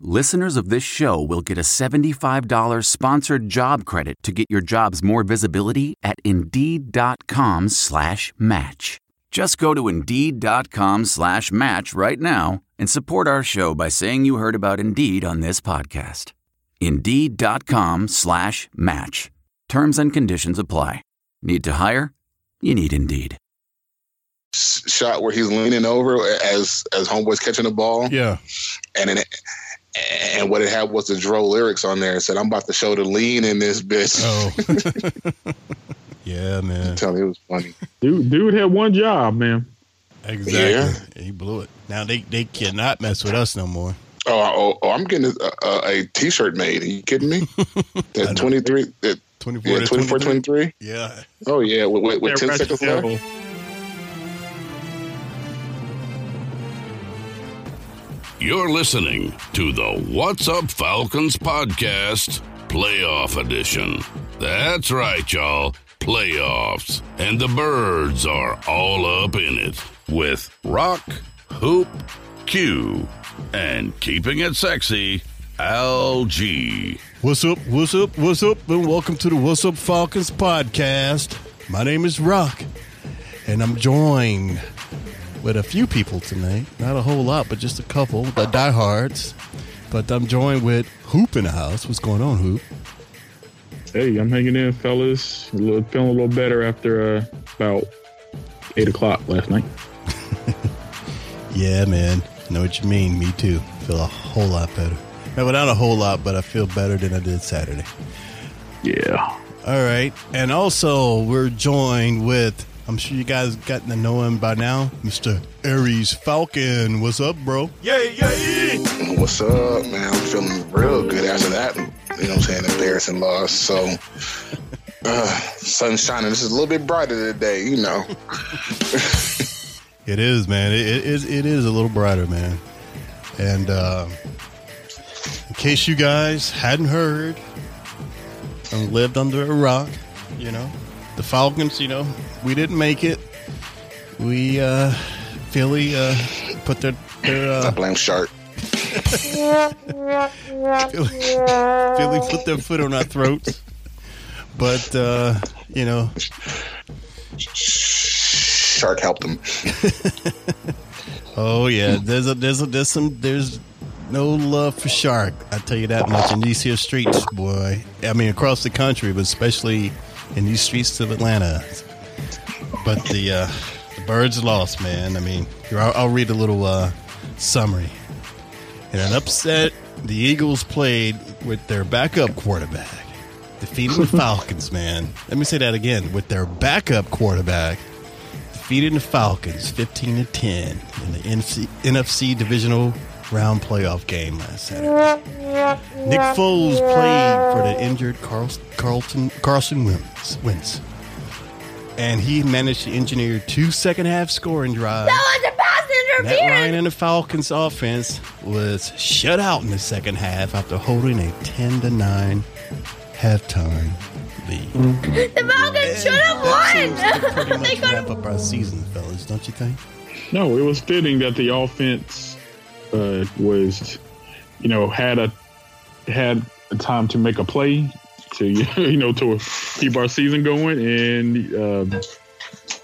listeners of this show will get a $75 sponsored job credit to get your jobs more visibility at Indeed.com slash match. Just go to Indeed.com slash match right now and support our show by saying you heard about Indeed on this podcast. Indeed.com slash match. Terms and conditions apply. Need to hire? You need Indeed. Shot where he's leaning over as as homeboy's catching the ball. Yeah. And then it, and what it had was the Dro lyrics on there. It said, I'm about to show the lean in this bitch. Oh. yeah, man. Tell me it was funny. Dude, dude had one job, man. Exactly. Yeah. He blew it. Now they, they cannot mess with us no more. Oh, oh, oh I'm getting a, a, a t-shirt made. Are you kidding me? That 23, that, 24 yeah, to 24, 23? Yeah. Oh, yeah, with, with, with 10 seconds left. You're listening to the What's Up Falcons podcast, playoff edition. That's right, y'all. Playoffs. And the birds are all up in it with Rock, Hoop, Q, and keeping it sexy, Al G. What's up? What's up? What's up? And welcome to the What's Up Falcons podcast. My name is Rock, and I'm joined with a few people tonight. Not a whole lot, but just a couple, the diehards. But I'm joined with Hoop in the house. What's going on, Hoop? Hey, I'm hanging in, fellas. A little, feeling a little better after uh, about eight o'clock last night. Yeah, man. Know what you mean. Me too. Feel a whole lot better. No, but not a whole lot, but I feel better than I did Saturday. Yeah. All right. And also, we're joined with, I'm sure you guys gotten to know him by now, Mr. Aries Falcon. What's up, bro? Yay, yay! What's up, man? I'm feeling real good after that. You know what I'm saying? Embarrassing loss. So, uh, sun's shining. This is a little bit brighter today, you know. It is, man. It, it, is, it is a little brighter, man. And uh, in case you guys hadn't heard and lived under a rock, you know, the Falcons, you know, we didn't make it. We, uh, Philly, uh, put their, their, I uh, blame Sark. Philly, Philly put their foot on our throats. But, uh, you know, Sark helped them. Oh yeah, there's a there's a there's some there's no love for Sark. I tell you that much in these here streets, boy. I mean across the country, but especially in these streets of Atlanta. But the uh, the birds lost, man. I mean, here I'll, I'll read a little uh, summary. In an upset, the Eagles played with their backup quarterback, defeating the Falcons. Man, let me say that again: with their backup quarterback defeated the Falcons 15 to 10 in the NFC, NFC divisional round playoff game last Saturday. Nick Foles played for the injured Carl, Carlton Carlson Wentz, Wentz, and he managed to engineer two second half scoring drives. That was a pass Matt Ryan interference. and the Falcons offense was shut out in the second half after holding a 10 to 9 halftime lead. Mm-hmm. The Falcons should have That seems to won. pretty much could wrap up our season, fellas, don't you think? No, it was fitting that the offense uh, was, you know, had a had a time to make a play to you know to keep our season going, and um,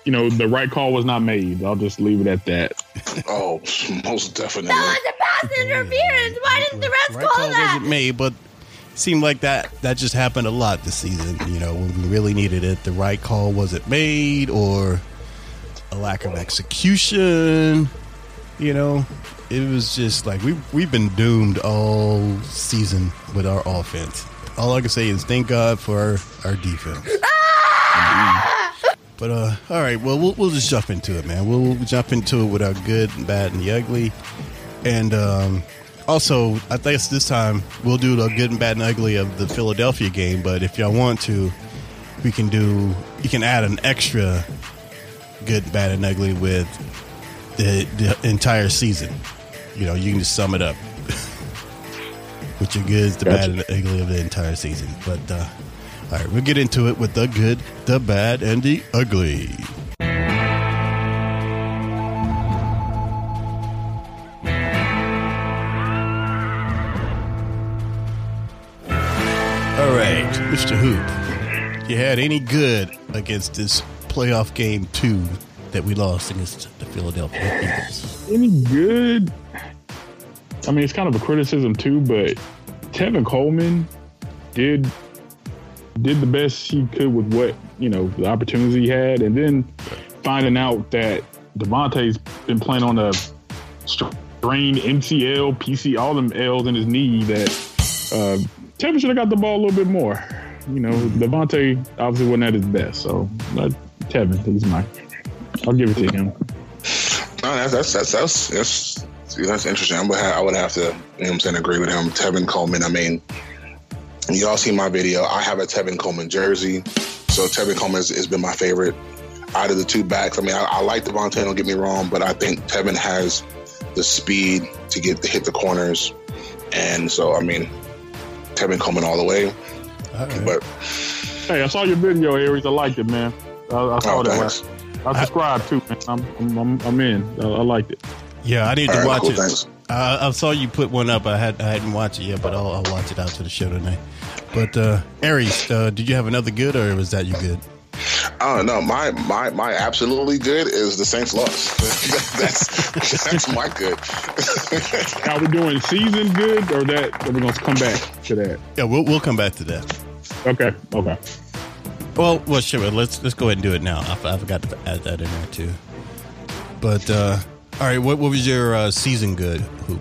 you know the right call was not made. I'll just leave it at that. Oh, most definitely. That was a pass interference. Why didn't the refs right call call that? wasn't made, but it seemed like that that just happened a lot this season. You know, when we really needed it, the right call wasn't made, or a lack of execution. You know, it was just like we we've been doomed all season with our offense. All I can say is thank God for our, our defense. But uh, all right, well, we'll we'll just jump into it, man. We'll, we'll jump into it with our good, and bad, and the ugly, and um, also I guess this time we'll do the good and bad and ugly of the Philadelphia game. But if y'all want to, we can do. You can add an extra good, bad, and ugly with the the entire season. You know, you can just sum it up with your goods, the bad, and the ugly of the entire season. But uh, all right, we'll get into it with the good, the bad, and the ugly. All right, Mr. Hoop, you had any good against this playoff game two that we lost against the Philadelphia Eagles? Any good? I mean, it's kind of a criticism too, but Tevin Coleman did did the best he could with what you know the opportunities he had, and then finding out that Devonta's been playing on a strained MCL, PC, all them L's in his knee that uh, Tevin should have got the ball a little bit more. You know, Devonta obviously wasn't at his best, so but Tevin, he's my. I'll give it to him. No, that's that's that's that's that's, that's interesting. I would, have, I would have to, you know what I'm saying, agree with him. Tevin Coleman. I mean, y'all see my video. I have a Tevin Coleman jersey, so Tevin Coleman has, has been my favorite out of the two backs. I mean, I, I like Devonta. Don't get me wrong, but I think Tevin has the speed to get to hit the corners, and so I mean, Tevin Coleman all the way. All right. But Hey, I saw your video, Aries. I liked it, man. I, I saw Oh, that. thanks. I subscribed too, man. I'm, I'm, I'm, I'm in. I, I liked it. Yeah, I need to All right, watch cool, it. thanks. Uh, I saw you put one up. I had I hadn't watched it yet, but I'll, I'll watch it out to the show tonight. But uh, Aries, uh, did you have another good, or was that you good? I don't know. My my my absolutely good is the Saints loss. that's that's my good. Are we doing season good or that? Are we going to come back to that? Yeah, we'll we'll come back to that. Okay. Okay. Well, well, sure. Let's let's go ahead and do it now. I, I forgot to add that in there too. But uh, all right, what what was your uh, season good? Hoop?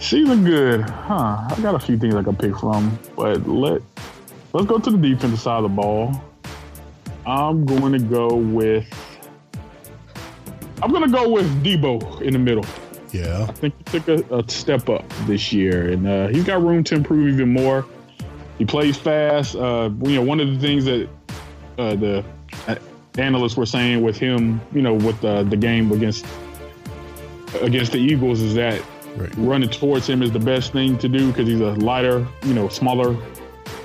Season good, huh? I got a few things I can pick from, but let let's go to the defensive side of the ball. I'm going to go with I'm going to go with Debo in the middle. Yeah. I think he took a, a step up this year, and uh, he's got room to improve even more. He plays fast. Uh, you know, one of the things that uh, the analysts were saying with him, you know, with uh, the game against against the Eagles, is that Right. running towards him is the best thing to do because he's a lighter, you know, smaller,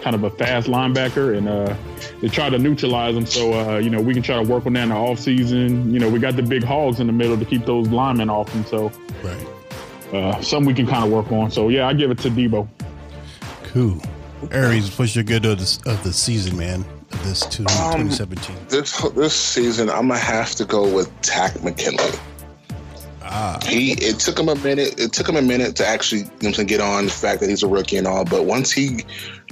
kind of a fast linebacker, and uh, they try to neutralize him. So uh, you know, we can try to work on that in the off season. You know, we got the big hogs in the middle to keep those linemen off him. So Right. uh, something we can kind of work on. So yeah, I give it to Debo. Cool. Aries, what's your good of the, of the season, man? Of this two, Um, 2017. This this season, I'm gonna have to go with Takk McKinley. Ah, He it took him a minute. It took him a minute to actually you know, what get on the fact that he's a rookie and all. But once he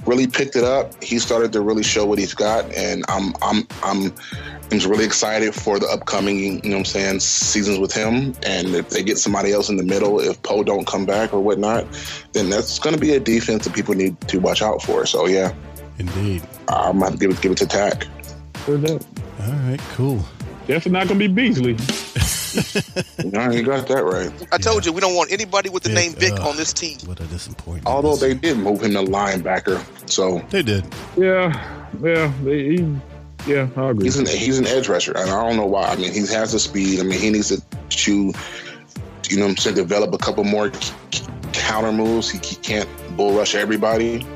really picked it up, he started to really show what he's got. And I'm I'm I'm I'm just really excited for the upcoming you know what I'm saying seasons with him. And if they get somebody else in the middle, if Poe don't come back or whatnot, then that's going to be a defense that people need to watch out for. So yeah, indeed. I'm gonna have to give it give it to Takk. All right, cool. Definitely not gonna be Beasley. No, you got that right. I told you we don't want anybody with the Vic, name Vic uh, on this team. What a disappointment. Although they did move him to linebacker, so they did. Yeah, yeah, they, he, yeah, I agree. He's an he's an edge rusher, and I don't know why. I mean, he has the speed. I mean, he needs to chew, you know, what I'm saying, develop a couple more c- counter moves. He, he can't bull rush everybody,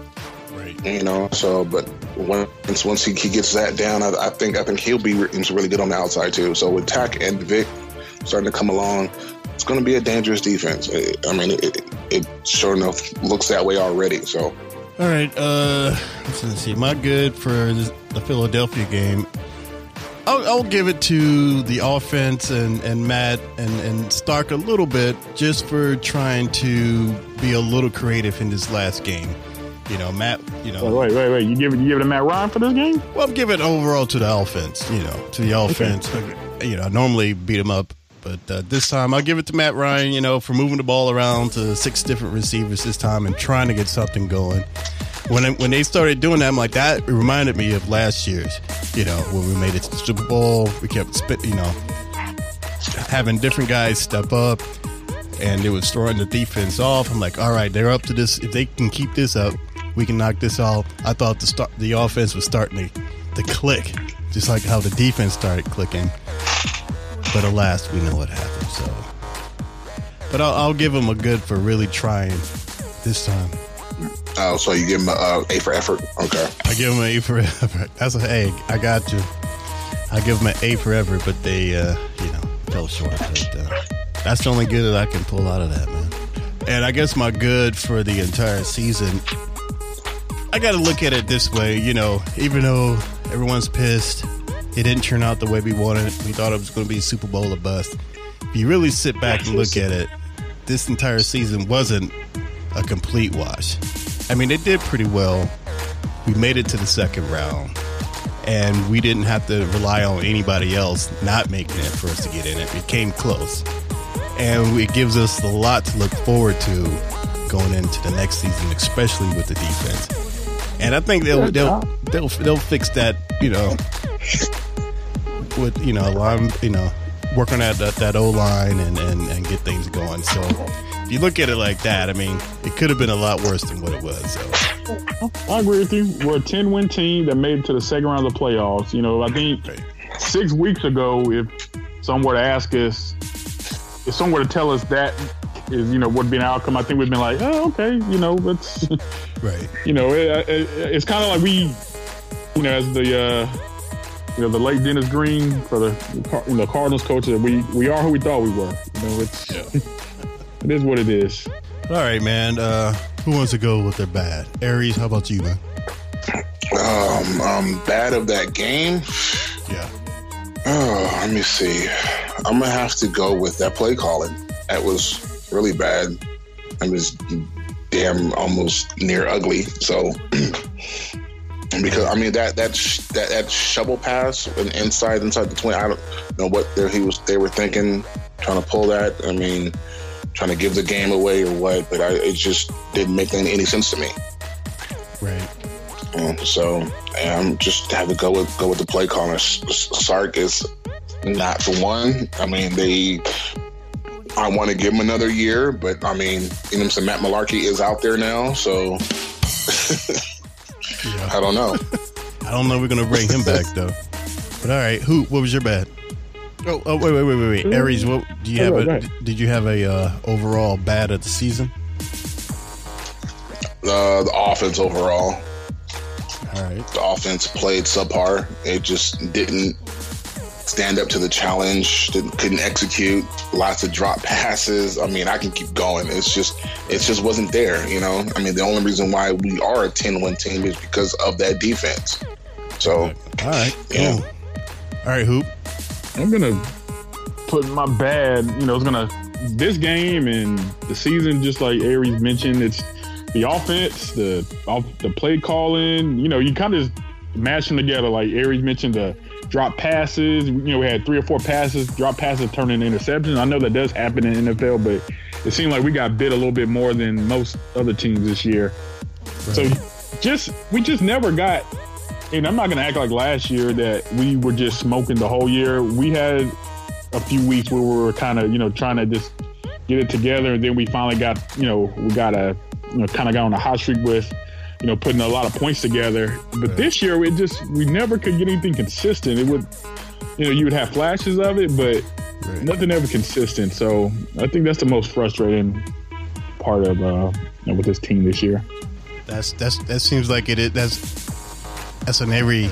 Right. you know. So, but once once he, he gets that down, I, I think I think he'll be re- really good on the outside too. So with Takk and Vic starting to come along, it's going to be a dangerous defense. It- I mean, it, it, it sure enough looks that way already. So. All right. Uh, let's see. My good for the Philadelphia game. I'll, I'll give it to the offense and, and Matt and, and Sark a little bit just for trying to be a little creative in this last game. You know, Matt. You know, Wait, wait, wait. You give it, you give it to Matt Ryan for this game? Well, I'm giving overall to the offense. You know, to the offense. You know, I normally beat him up, but uh, this time I'll give it to Matt Ryan. You know, for moving the ball around to six different receivers this time and trying to get something going. When I, when they started doing that, I'm like that reminded me of last year's. You know, when we made it to the Super Bowl, we kept spit. You know, having different guys step up. And it was throwing the defense off. I'm like, all right, they're up to this. If they can keep this up, we can knock this off. I thought the start, the offense was starting to the click, just like how the defense started clicking. But alas, we know what happened. So, but I'll, I'll give him a good for really trying this time. Oh, so you give him a uh, A for effort? Okay. I give him an A for effort. That's a hey, I got you. I give him an A for effort, but they, uh, you know, fell short. But, uh, that's the only good that I can pull out of that, man. And I guess my good for the entire season, I got to look at it this way. You know, even though everyone's pissed, it didn't turn out the way we wanted. We thought it was going to be Super Bowl or bust. If you really sit back and look at it, this entire season wasn't a complete wash. I mean, it did pretty well. We made it to the second round, and we didn't have to rely on anybody else not making it for us to get in it. It came close, and it gives us a lot to look forward to going into the next season, especially with the defense. And I think they'll they'll they'll they'll fix that, you know, with you know line, you know, work on that that, that O line and, and and get things going. So if you look at it like that, I mean, it could have been a lot worse than what it was. So I agree with you. We're a 10 win team that made it to the second round of the playoffs. You know, I think Right. six weeks ago, if someone were to ask us, if someone were to tell us that is, you know, would be an outcome, I think we'd been like, oh, okay, you know, it's, right, you know, it, it, it's kind of like we, you know, as the, uh, you know, the late Dennis Green for the, you know, Cardinals coach, that we we are who we thought we were. You know, it's it is what it is. all right, man. Uh, who wants to go with their bad? Aries, how about you, man? Um, um, bad of that game. Yeah, Oh, let me see. I'm gonna have to go with that play calling. That was really bad. It was damn almost near ugly. So because I mean that that sh- that that shovel pass and inside inside the twenty. I don't know what they, he was they were thinking trying to pull that. I mean, trying to give the game away or what? But I, it just didn't make any, any sense to me. right. Um, so I'm just have to go with go with the play S- Sark is not the one. I mean, they. I want to give him another year, but I mean, you know, what I'm saying Matt Malarkey is out there now, so Yeah. I don't know. I don't know. We're gonna bring him back though. But all right, who? What was your bad? Oh, oh wait, wait, wait, wait, wait. Aries, what do you Oh, have? right, a, right. Did you have a uh, overall bad of the season? Uh, the offense overall, All right, the offense played subpar. It just didn't stand up to the challenge. Didn't, couldn't execute. Lots of drop passes. I mean, I can keep going. It's just, it just wasn't there. You know, I mean, the only reason why we are a ten win team is because of that defense. So, all right, Yeah. cool. All right, hoop. I'm gonna put my bad. You know, it's gonna this game and the season. Just like Aries mentioned, it's the offense, the off the play calling. You know, you kind of mash them together. Like Aries mentioned, the drop passes. You know, we had three or four passes, drop passes turn into interceptions. I know that does happen in NFL, but it seemed like we got bit a little bit more than most other teams this year. So just we just never got and I'm not gonna act like last year that we were just smoking the whole year. We had a few weeks where we were kind of, you know, trying to just get it together, and then we finally got, you know, we got a, you know, kind of got on a hot streak with, you know, putting a lot of points together. But this year, it just we never could get anything consistent. It would, you know, you would have flashes of it, but Right. nothing ever consistent. So I think that's the most frustrating part of uh, you know, with this team this year. That's that's that seems like it. is- That's that's an every.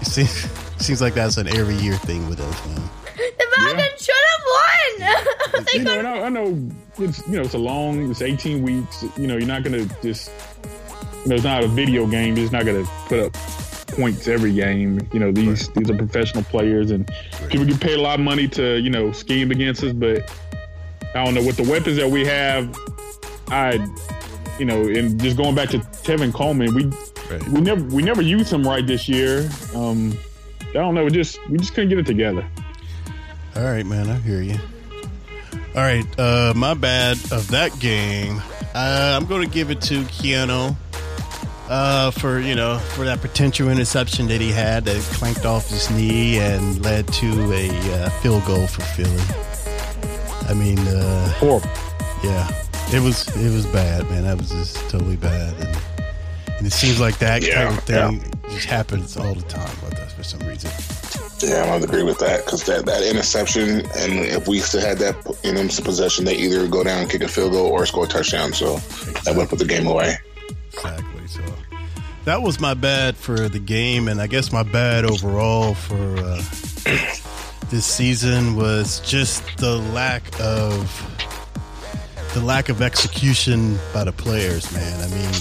It seems, seems like that's an every year thing with us, man. The Falcons should have won. you know, could and I, I know it's you know it's a long, it's 18 weeks. You know, you're not gonna just you know it's not a video game. You're not gonna put up points every game. You know, these these are professional players, and people get paid a lot of money to you know scheme against us. But I don't know with the weapons that we have. I, you know, and just going back to Tevin Coleman, we Right. we never we never used him right this year. Um, I don't know. We just we just couldn't get it together. All right, man. I hear you. All right, uh, my bad of that game. Uh, I'm going to give it to Keanu uh, for you know for that potential interception that he had that clanked off his knee and led to a uh, field goal for Philly. I mean, uh, Horrible. yeah, it was it was bad, man. That was just totally bad, and, and it seems like that Yeah, kind of thing just happens all the time with us. for some reason. Yeah, I don't agree with that because that, that interception, and if we still had that in them possession, they either go down and kick a field goal or score a touchdown. So that would put the game away. Exactly. That was my bad for the game, and I guess my bad overall for uh, this season was just the lack of the lack of execution by the players. Man, I mean,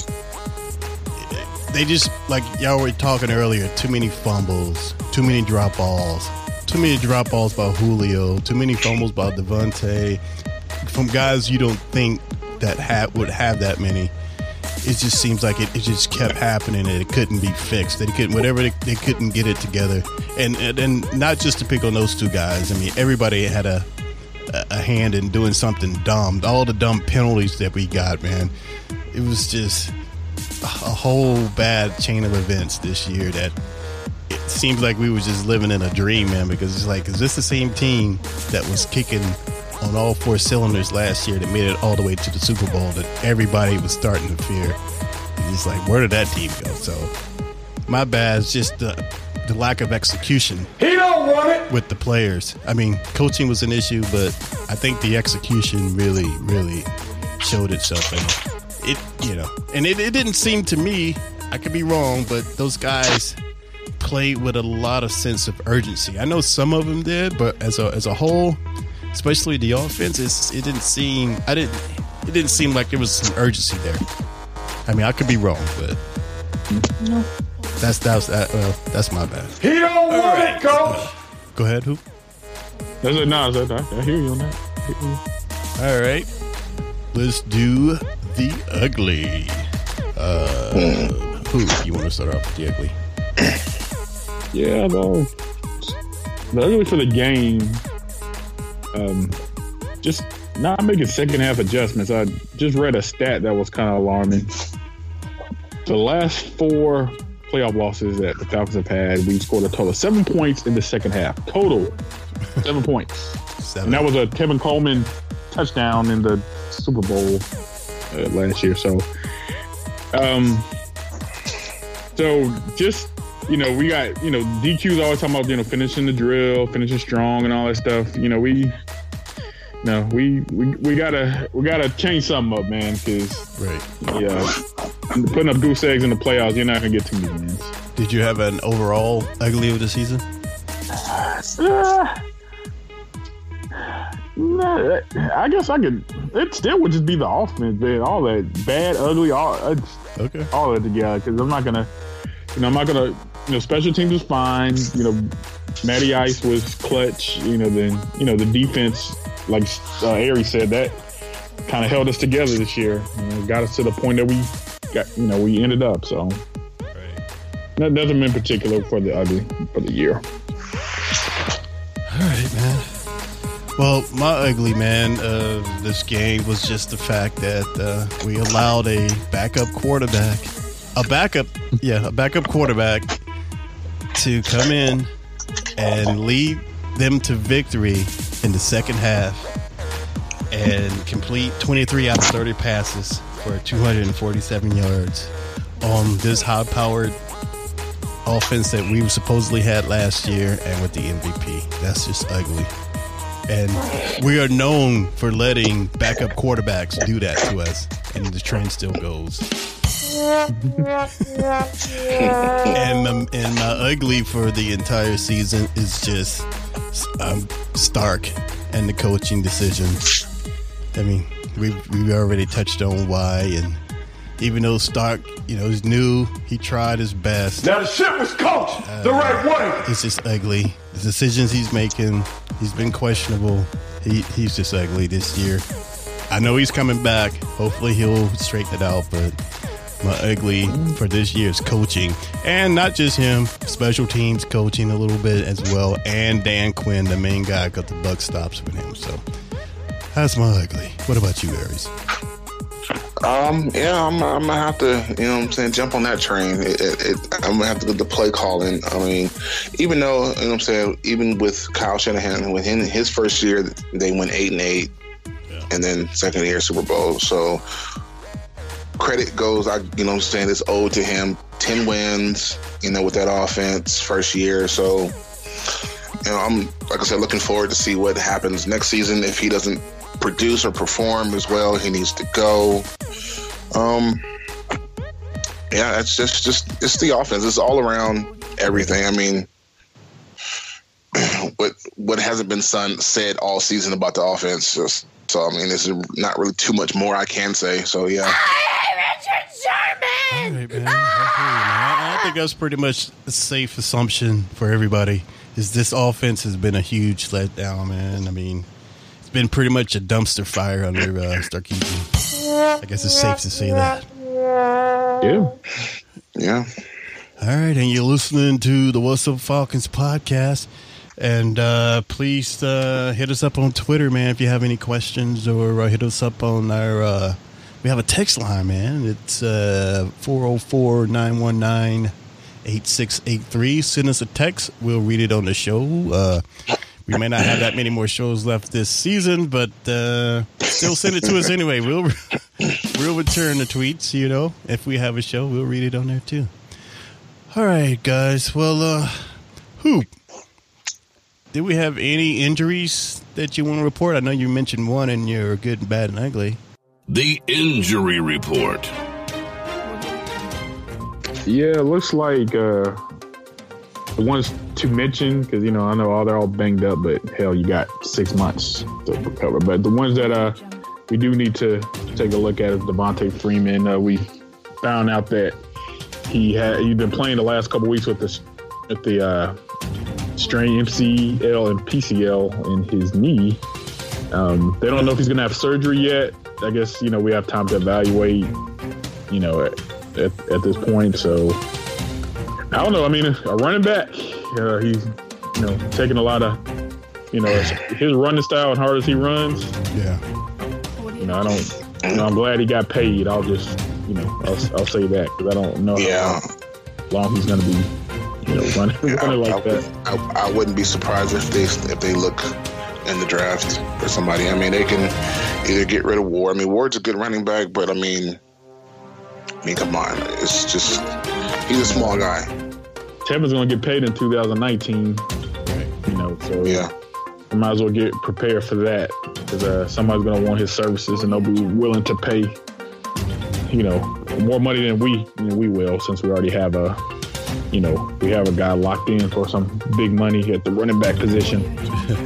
they just like y'all were talking earlier. Too many fumbles, too many drop balls, too many drop balls by Julio, too many fumbles by Devonta from guys you don't think that ha- would have that many. It just seems like it, it just kept happening and it couldn't be fixed. They couldn't whatever they, they couldn't get it together. And, and and not just to pick on those two guys. I mean, everybody had a a hand in doing something dumb. All the dumb penalties that we got, man. It was just a whole bad chain of events this year that it seems like we were just living in a dream, man. Because it's like, is this the same team that was kicking on all four cylinders last year that made it all the way to the Super Bowl that everybody was starting to fear? And it's like, where did that team go? So, my bad. It's just the the lack of execution. He don't want it. With the players, I mean, coaching was an issue, but I think the execution really, really showed itself. And it, you know, and it, it didn't seem to me. I could be wrong, but those guys played with a lot of sense of urgency. I know some of them did, but as a as a whole, especially the offense, it didn't seem. I didn't. It didn't seem like there was some urgency there. I mean, I could be wrong, but no. That's that's that. Well, that's my bad. He don't want right. it, coach. Go ahead, who? That's it. No, I, I hear you on that. All right, let's do the ugly. Uh, who you want to start off with the ugly? Yeah, well, the ugly for the game. Um, just not making second half adjustments. I just read a stat that was kind of alarming. The last four playoff losses that the Falcons have had, we scored a total of seven points in the second half. Total seven points. Seven. And that was a Tevin Coleman touchdown in the Super Bowl uh, last year. So, um, so just you know, we got you know DQ's always talking about you know finishing the drill, finishing strong, and all that stuff. You know, we. No, we, we we gotta we gotta change something up, man. Because right, yeah, putting up goose eggs in the playoffs, you're not gonna get too many wins. Did you have an overall ugly of the season? Uh, I guess I could. It still would just be the offense, man. All that bad, ugly, all okay, all that together. Because I'm not gonna, you know, I'm not gonna. You know, special teams was fine. You know, Matty Ice was clutch. You know, then you know the defense, like uh, Ari said, that kind of held us together this year. You know, got us to the point that we got, you know, we ended up. So, right. nothing in particular for the ugly for the year. All right, man. Well, my ugly man of this game was just the fact that uh, we allowed a backup quarterback, a backup, yeah, a backup quarterback, to come in and lead them to victory in the second half and complete 23 out of 30 passes for 247 yards on this high powered offense that we supposedly had last year and with the MVP. That's just ugly. And we are known for letting backup quarterbacks do that to us, and the trend still goes. And, um, and my ugly for the entire season is just um, Sark and the coaching decisions. I mean, we we already touched on why, and even though Sark, you know, is new, he tried his best. Now the shit was coached uh, the right way. It's just ugly. The decisions he's making, he's been questionable. He he's just ugly this year. I know he's coming back. Hopefully he'll straighten it out, but my ugly for this year's coaching. And not just him, special teams coaching a little bit as well. And Dan Quinn, the main guy, got the buck stops with him. So that's my ugly. What about you, Aries? Um, yeah, I'm, I'm, gonna have to, you know, what I'm saying, jump on that train. It, it, it, I'm gonna have to get the play calling. I mean, even though, you know, what I'm saying, even with Kyle Shanahan, within his first year, they went eight and eight, yeah. and then second year Super Bowl. So credit goes, I, you know, I'm saying, it's owed to him ten wins. You know, with that offense, first year. So, you know, I'm like I said, looking forward to see what happens next season. If he doesn't produce or perform as well, he needs to go. Um, yeah, it's just just it's the offense. It's all around everything. I mean, what what hasn't been son, said all season about the offense. Just, so I mean, there's not really too much more I can say. So yeah. Richard Sherman! All right, man. I, hear you, man. I- I think that's pretty much a safe assumption for everybody. Is this offense has been a huge letdown, man. I mean, it's been pretty much a dumpster fire under uh, Starkeezy. I guess it's safe to say that. Yeah. Yeah. All right, and you're listening to the What's Up Falcons podcast. And uh, please uh, hit us up on Twitter, man, if you have any questions, or uh, hit us up on our. Uh, we have a text line, man. It's uh, 404 919 8683. Send us a text. We'll read it on the show. Uh, we may not have that many more shows left this season, but still send it to us anyway. We'll we'll return the tweets. You know, if we have a show, we'll read it on there too. All right, guys. Well, uh, Hoop, did we have any injuries that you want to report? I know you mentioned one in your good, bad, and ugly. The injury report. Yeah, it looks like uh, the ones to mention because you know I know all they're all banged up, but hell, you got six months to recover. But the ones that uh we do need to take a look at is Devonta Freeman. Uh, we found out that he had he'd been playing the last couple weeks with the with the uh, strain MCL and PCL in his knee. Um, they don't know if he's gonna have surgery yet. I guess you know we have time to evaluate. You know at, at, at this point, so I don't know. I mean, a running back, uh, he's you know taking a lot of you know his running style and hard as he runs. Yeah. You know, I don't. You know, I'm glad he got paid. I'll just you know I'll, I'll say that because I don't know Yeah. how long he's gonna be you know running, I, like I, that. I, I wouldn't be surprised if they if they look in the draft for somebody. I mean, they can either get rid of Ward. I mean, Ward's a good running back, but I mean, I mean, come on, it's just he's a small guy. Tevin's gonna get paid in 2019. You know, so Yeah, might as well get prepared for that because uh, somebody's gonna want his services and they'll be willing to pay, you know, more money than we than we will since we already have a, you know, we have a guy locked in for some big money at the running back position.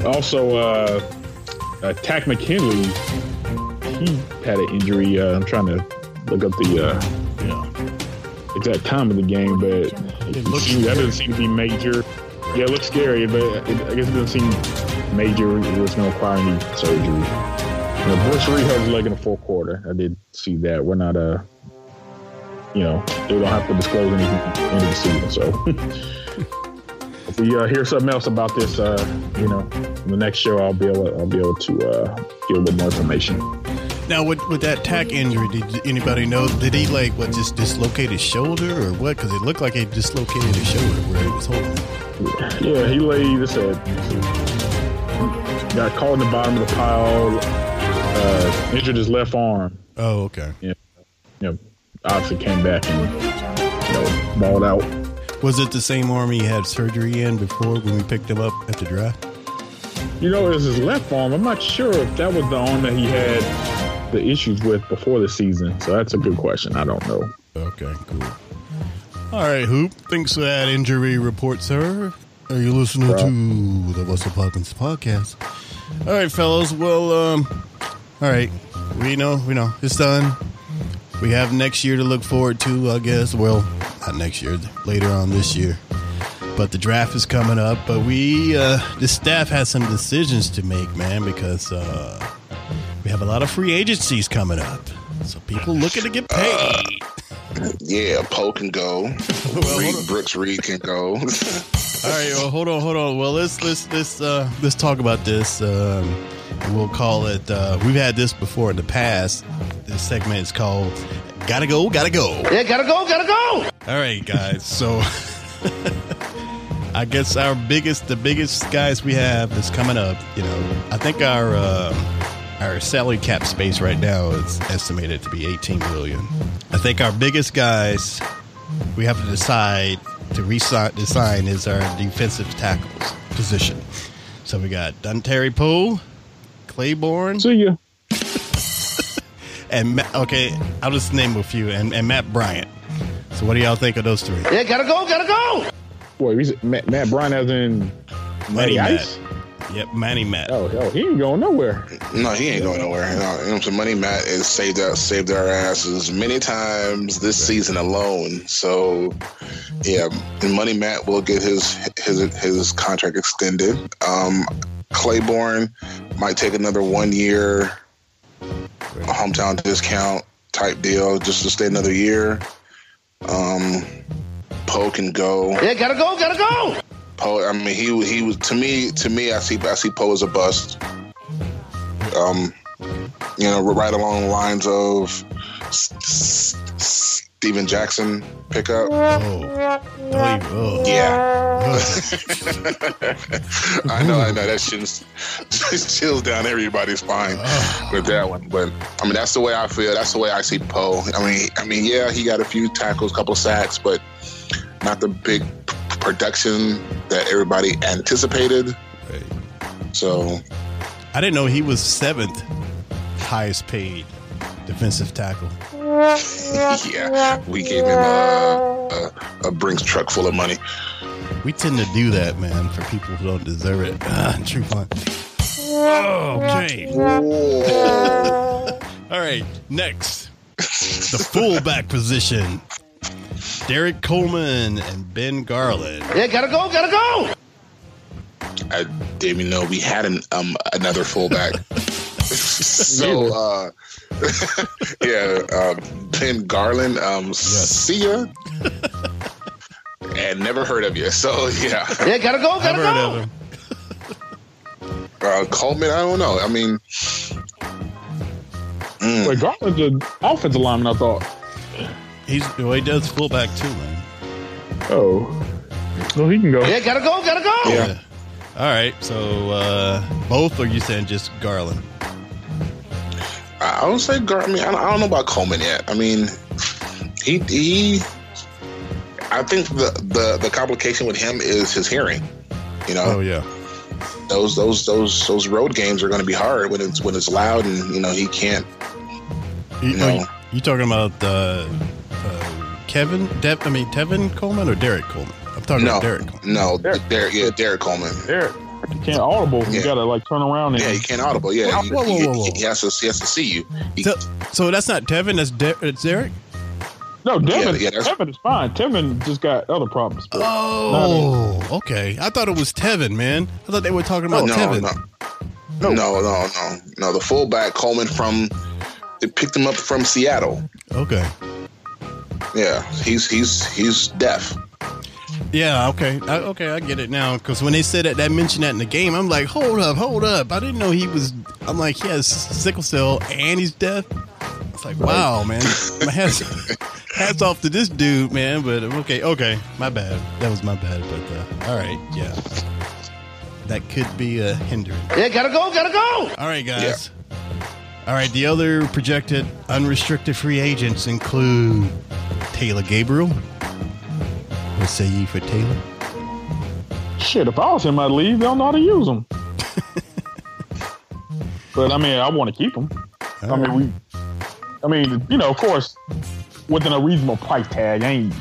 also, uh, uh, Takk McKinley, he had an injury. Uh, I'm trying to look up the uh, Yeah. exact time of the game, but it looks seems- that doesn't seem to be major. Yeah, it looks scary, but it, I guess it doesn't seem major. It was going to require any surgery. You know, Brooks Reed has his leg in the fourth quarter. I did see that. We're not uh you know, they don't have to disclose anything at the end of the season. So if we uh, hear something else about this, uh, you know, in the next show, I'll be able I'll be able to uh, get a little more information. Now, with, with that Takk injury, did anybody know? Did he like what just dislocate his shoulder or what? Because it looked like he dislocated his shoulder where he was holding. Yeah, he laid. This said got caught in the bottom of the pile. Uh, injured his left arm. Oh, okay. You know, obviously came back and you know balled out. Was it the same arm he had surgery in before when we picked him up at the draft? You know, it was his left arm. I'm not sure if that was the arm that he had the issues with before the season. So that's a good question. I don't know. Okay, cool. All right, Hoop. Thanks for that injury report, sir. Are you listening to the What's Up Falcons podcast? All right, fellas. Well, um, all right. We know, we know. It's done. We have next year to look forward to, I guess. Well, not next year, later on this year. But the draft is coming up. But we, uh, the staff has some decisions to make, man, because uh, we have a lot of free agencies coming up. So people looking to get paid. yeah. Poe can go. Reed, Brooks Reed can go. All right, well, hold on, hold on. Well, let's let's let's uh, let's talk about this. Um, we'll call it. Uh, we've had this before in the past. This segment is called "Gotta Go, Gotta Go." Yeah, gotta go, gotta go. All right, guys. So, I guess our biggest, the biggest guys we have is coming up. You know, I think our uh, our salary cap space right now is estimated to be 18 million. I think our biggest guys we have to decide to resign design is our defensive tackles position. So we got Terry Poole, Clayborn, See ya. And Ma- okay, I'll just name a few, and, and Matt Bryant. So what do y'all think of those three? Yeah, gotta go, gotta go. Boy, he's Matt, Matt Bryant as in Matty Matt. Ice. Yep, Manny Matt. Oh, hell, he ain't going nowhere. No, he ain't going nowhere. You know, you know what I'm saying? Money Matt has saved us, saved our asses many times this season alone. So, yeah, and Money Matt will get his his his contract extended. Um, Clayborn might take another one year hometown discount type deal just to stay another year. Um, Poe can go. Yeah, gotta go, gotta go. Poe, I mean, he he was to me to me. I see I see Poe as a bust. Um, you know, right along the lines of Steven Jackson pickup. Oh, oh, oh. Yeah, I know, I know. That shit chills down everybody's spine ah. with that one. But I mean, that's the way I feel. That's the way I see Poe. I mean, I mean, yeah, he got a few tackles, couple sacks, but not the big production that everybody anticipated. Right. So I didn't know he was seventh highest paid defensive tackle. Yeah, we gave him a, a, a Brinks truck full of money. We tend to do that, man, for people who don't deserve it. Ah, true fun. Okay. All right. Next, the fullback position. Derrick Coleman and Ben Garland. Yeah, gotta go, gotta go. I didn't even know we had an, um, another fullback. so, uh, yeah, uh, Ben Garland, um, see ya. and never heard of you. So, yeah. Yeah, gotta go, gotta heard go. of him. Uh, Coleman, I don't know. I mean, mm, Wait, Garland's an offensive lineman, I thought. He's well, he does fullback too, man. Oh. So he can go. Yeah, gotta go, gotta go. yeah. All right. So uh, both, are you saying just Garland? I don't say Gar. I mean, I don't, know about Coleman yet. I mean, he he. I think the the the complication with him is his hearing. You know, Oh yeah. those those those those road games are going to be hard when it's when it's loud and you know he can't. You, No. are you, you talking about uh, uh, Kevin? De- I mean Tevin Coleman or Derrick Coleman? I'm talking No, about Derrick Coleman. no, Derrick. Derrick, yeah, Derrick Coleman. There. You can't audible. You Yeah. gotta like turn around and Yeah, you can't audible. Yeah, he, Whoa, whoa, he- whoa, whoa. he has to he has to see you. He- So, so that's not Tevin. That's De- it's Derrick. No, Devin. yeah, that's- Devin is fine. Tevin just got other problems. but- Oh, okay. I thought it was Tevin, man. I thought they were talking about no, Tevin. no, no, no, no, no, no. The fullback Coleman from they picked him up from Seattle. Okay. Yeah, he's he's he's deaf. Yeah. Okay. I, okay. I get it now. Because when they said that, that mentioned that in the game, I'm like, hold up, hold up. I didn't know he was. I'm like, he has sickle cell and he's deaf. It's like, wow, man. My hats, hats off to this dude, man. But okay, okay, my bad. That was my bad. But uh, all right, yeah, that could be a hindrance. Yeah, gotta go, gotta go. All right, guys. All right, the other projected unrestricted free agents include Taylor Gabriel. What say ye for Taylor? Shit, if I was him, I'd leave. They don't know how to use them. but I mean, I want to keep them. I mean, we. I mean, you know, of course, within a reasonable price tag, I ain't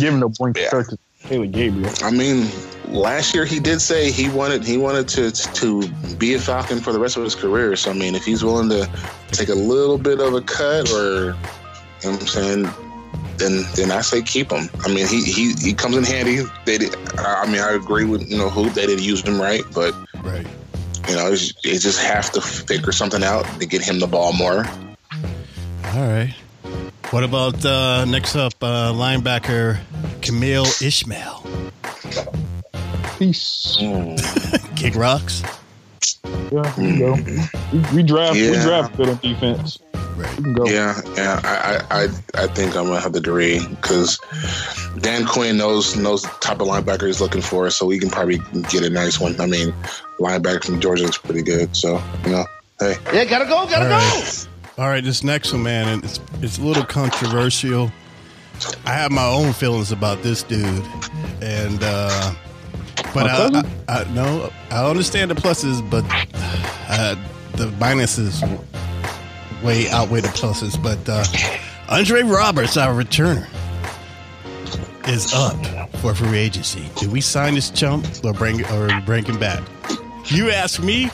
giving no blank Yeah. shirt to Taylor Gabriel. I mean, last year he did say he wanted he wanted to to be a Falcon for the rest of his career. So I mean, if he's willing to take a little bit of a cut, or you know what I'm saying, then then I say keep him. I mean, he he, he comes in handy. They did, I I mean, I agree with you know who they didn't use him right, but Right. you know, it's- they just have to figure something out to get him the ball more. All right. What about uh, next up, uh, linebacker Kemal Ishmael? Peace. Kick rocks. Yeah, we can go. We, we draft. We Yeah. draft good on defense. Right. We can go. Yeah, yeah, I, I, I, I think I'm gonna have to agree because Dan Quinn knows knows the type of linebacker he's looking for, so we can probably get a nice one. I mean, linebacker from Georgia is pretty good, so you know, hey, Yeah, gotta go, gotta All go. All right, this next one, man, and it's it's a little controversial. I have my own feelings about this dude, and uh, but I, cousin? I, I no, I understand the pluses, but uh, the minuses way outweigh the pluses. But uh, Andre Roberts, our returner, is up for free agency. Do we sign this chump or bring or bring him back? You ask me,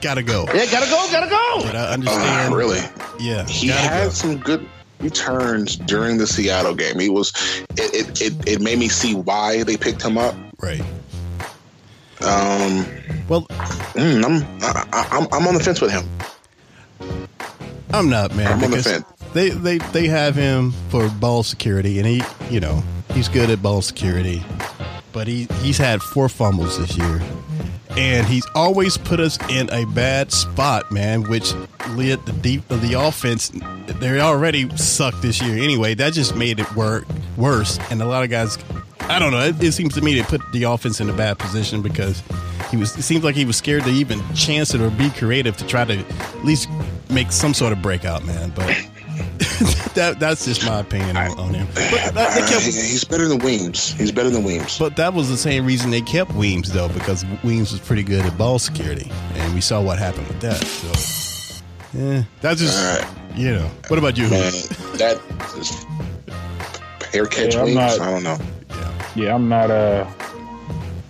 gotta go. Yeah, gotta go, gotta go. But I Uh, understand. really? Yeah, He gotta had go. some good returns during the Seattle game. He was. It, it, it, it made me see why they picked him up. right. Um, Well, mm, I'm I, I- I'm I'm on the fence with him. I'm not, man. I'm on the fence. They, they they have him for ball security, and he, you know, he's good at ball security. But he he's had four fumbles this year, and he's always put us in a bad spot, man. Which lit the deep of the offense. They already sucked this year anyway. That just made it work worse, and a lot of guys. I don't know. It, it seems to me they put the offense in a bad position because he was. It seems like he was scared to even chance it or be creative to try to at least make some sort of breakout, man. But that that's just my opinion on, on him. But, that- they Uh, kept, he's better than Weems. He's better than Weems. but that was the same reason they kept Weems though, because Weems was pretty good at ball security, and we saw what happened with that. So, yeah, that's just All right. you know. What about you? Man, that is hair catch Yeah, I'm Weems. not- I don't know. Yeah, I'm not. Uh,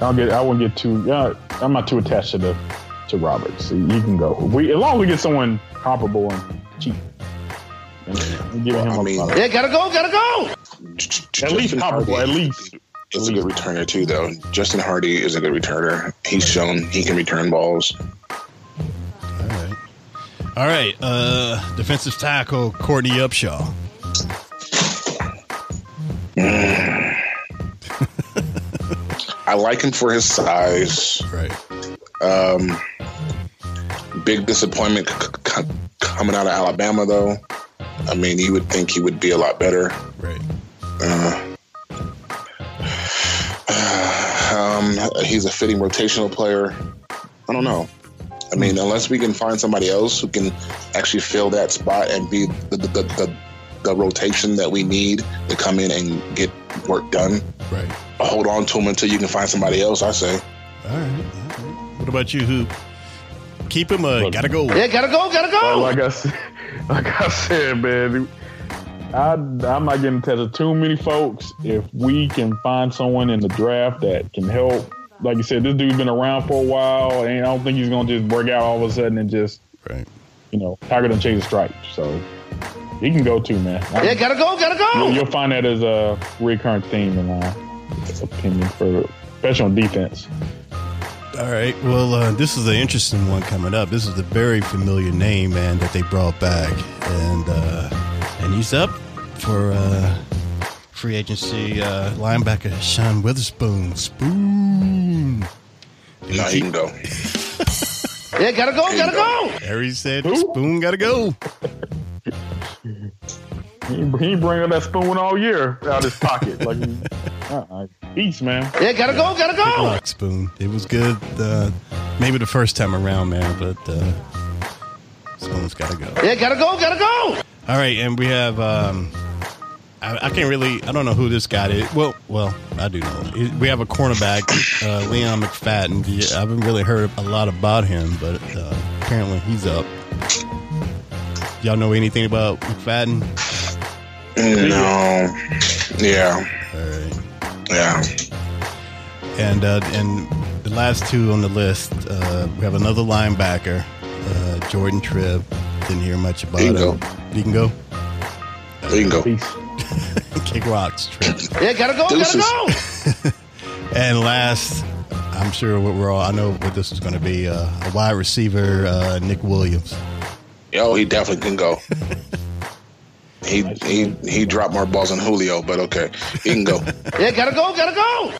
I'll get. I won't get too. Yeah, I'm not too attached to the to Roberts. He, he can go. We as long as we get someone comparable and cheap. And, and giving Well, him I a mean- lot Yeah, gotta go, gotta go. At least comparable, at least. Is a good returner too, though. Justin Hardy is a good returner. He's shown he can return balls. All right, all right. Uh, defensive tackle Courtney Upshaw. I like him for his size. Right. Um, big disappointment c- c- coming out of Alabama, though. I mean, you would think he would be a lot better. Right. Um, he's a fitting rotational player. I don't know. I mean, unless we can find somebody else who can actually fill that spot and be the the, the, the, the rotation that we need to come in and get work done, Right. hold on to him until you can find somebody else. I say. All right. All right. What about you, Hoop? Keep him. Uh, gotta go. Yeah, gotta go, gotta Well, go. like I said, like I said, man, I I'm not getting attached to too many folks. If we can find someone in the draft that can help, like you said, this dude's been around for a while, and I don't think he's gonna just break out all of a sudden and just Right. you know Tiger done chase a stripe. So he can go too, man. Yeah, gotta go, gotta You'll, go. you'll find that as a recurrent theme in my opinion for especially on defense. All right. Well, uh, this is an interesting one coming up. This is a very familiar name, man, that they brought back, and uh, and he's up for uh, free agency. Uh, linebacker Sean Witherspoon. Spoon. No, he can go. Yeah, gotta go, gotta go. Harry said Spoon got to go. He, he ain't bring up that spoon all year out of his pocket. like, he- uh-uh. peace, man. Yeah, gotta go, gotta go. Rock Spoon. It was good. Uh, maybe the first time around, man, but uh, Spoon's got to go. Yeah, gotta go, gotta go. All right, and we have. Um, I, I can't really. I don't know who this guy is. Well, well, I do know. We have a cornerback, uh, Leon McFadden. I haven't really heard a lot about him, but uh, apparently he's up. Y'all know anything about McFadden? No. Yeah. All right. Yeah. And uh, and the last two on the list, uh, we have another linebacker, uh, Jordan Tripp. Didn't hear much about He him. can go. He can go. You can go. Peace. Kick rocks, Tripp. Yeah, gotta go, gotta go. And last, I'm sure what we're all, I know what this is going to be uh, a wide receiver, uh, Nick Williams. Yo, he definitely can go. He he he dropped more balls than Julio, but okay, he can go. Yeah, gotta go, gotta go.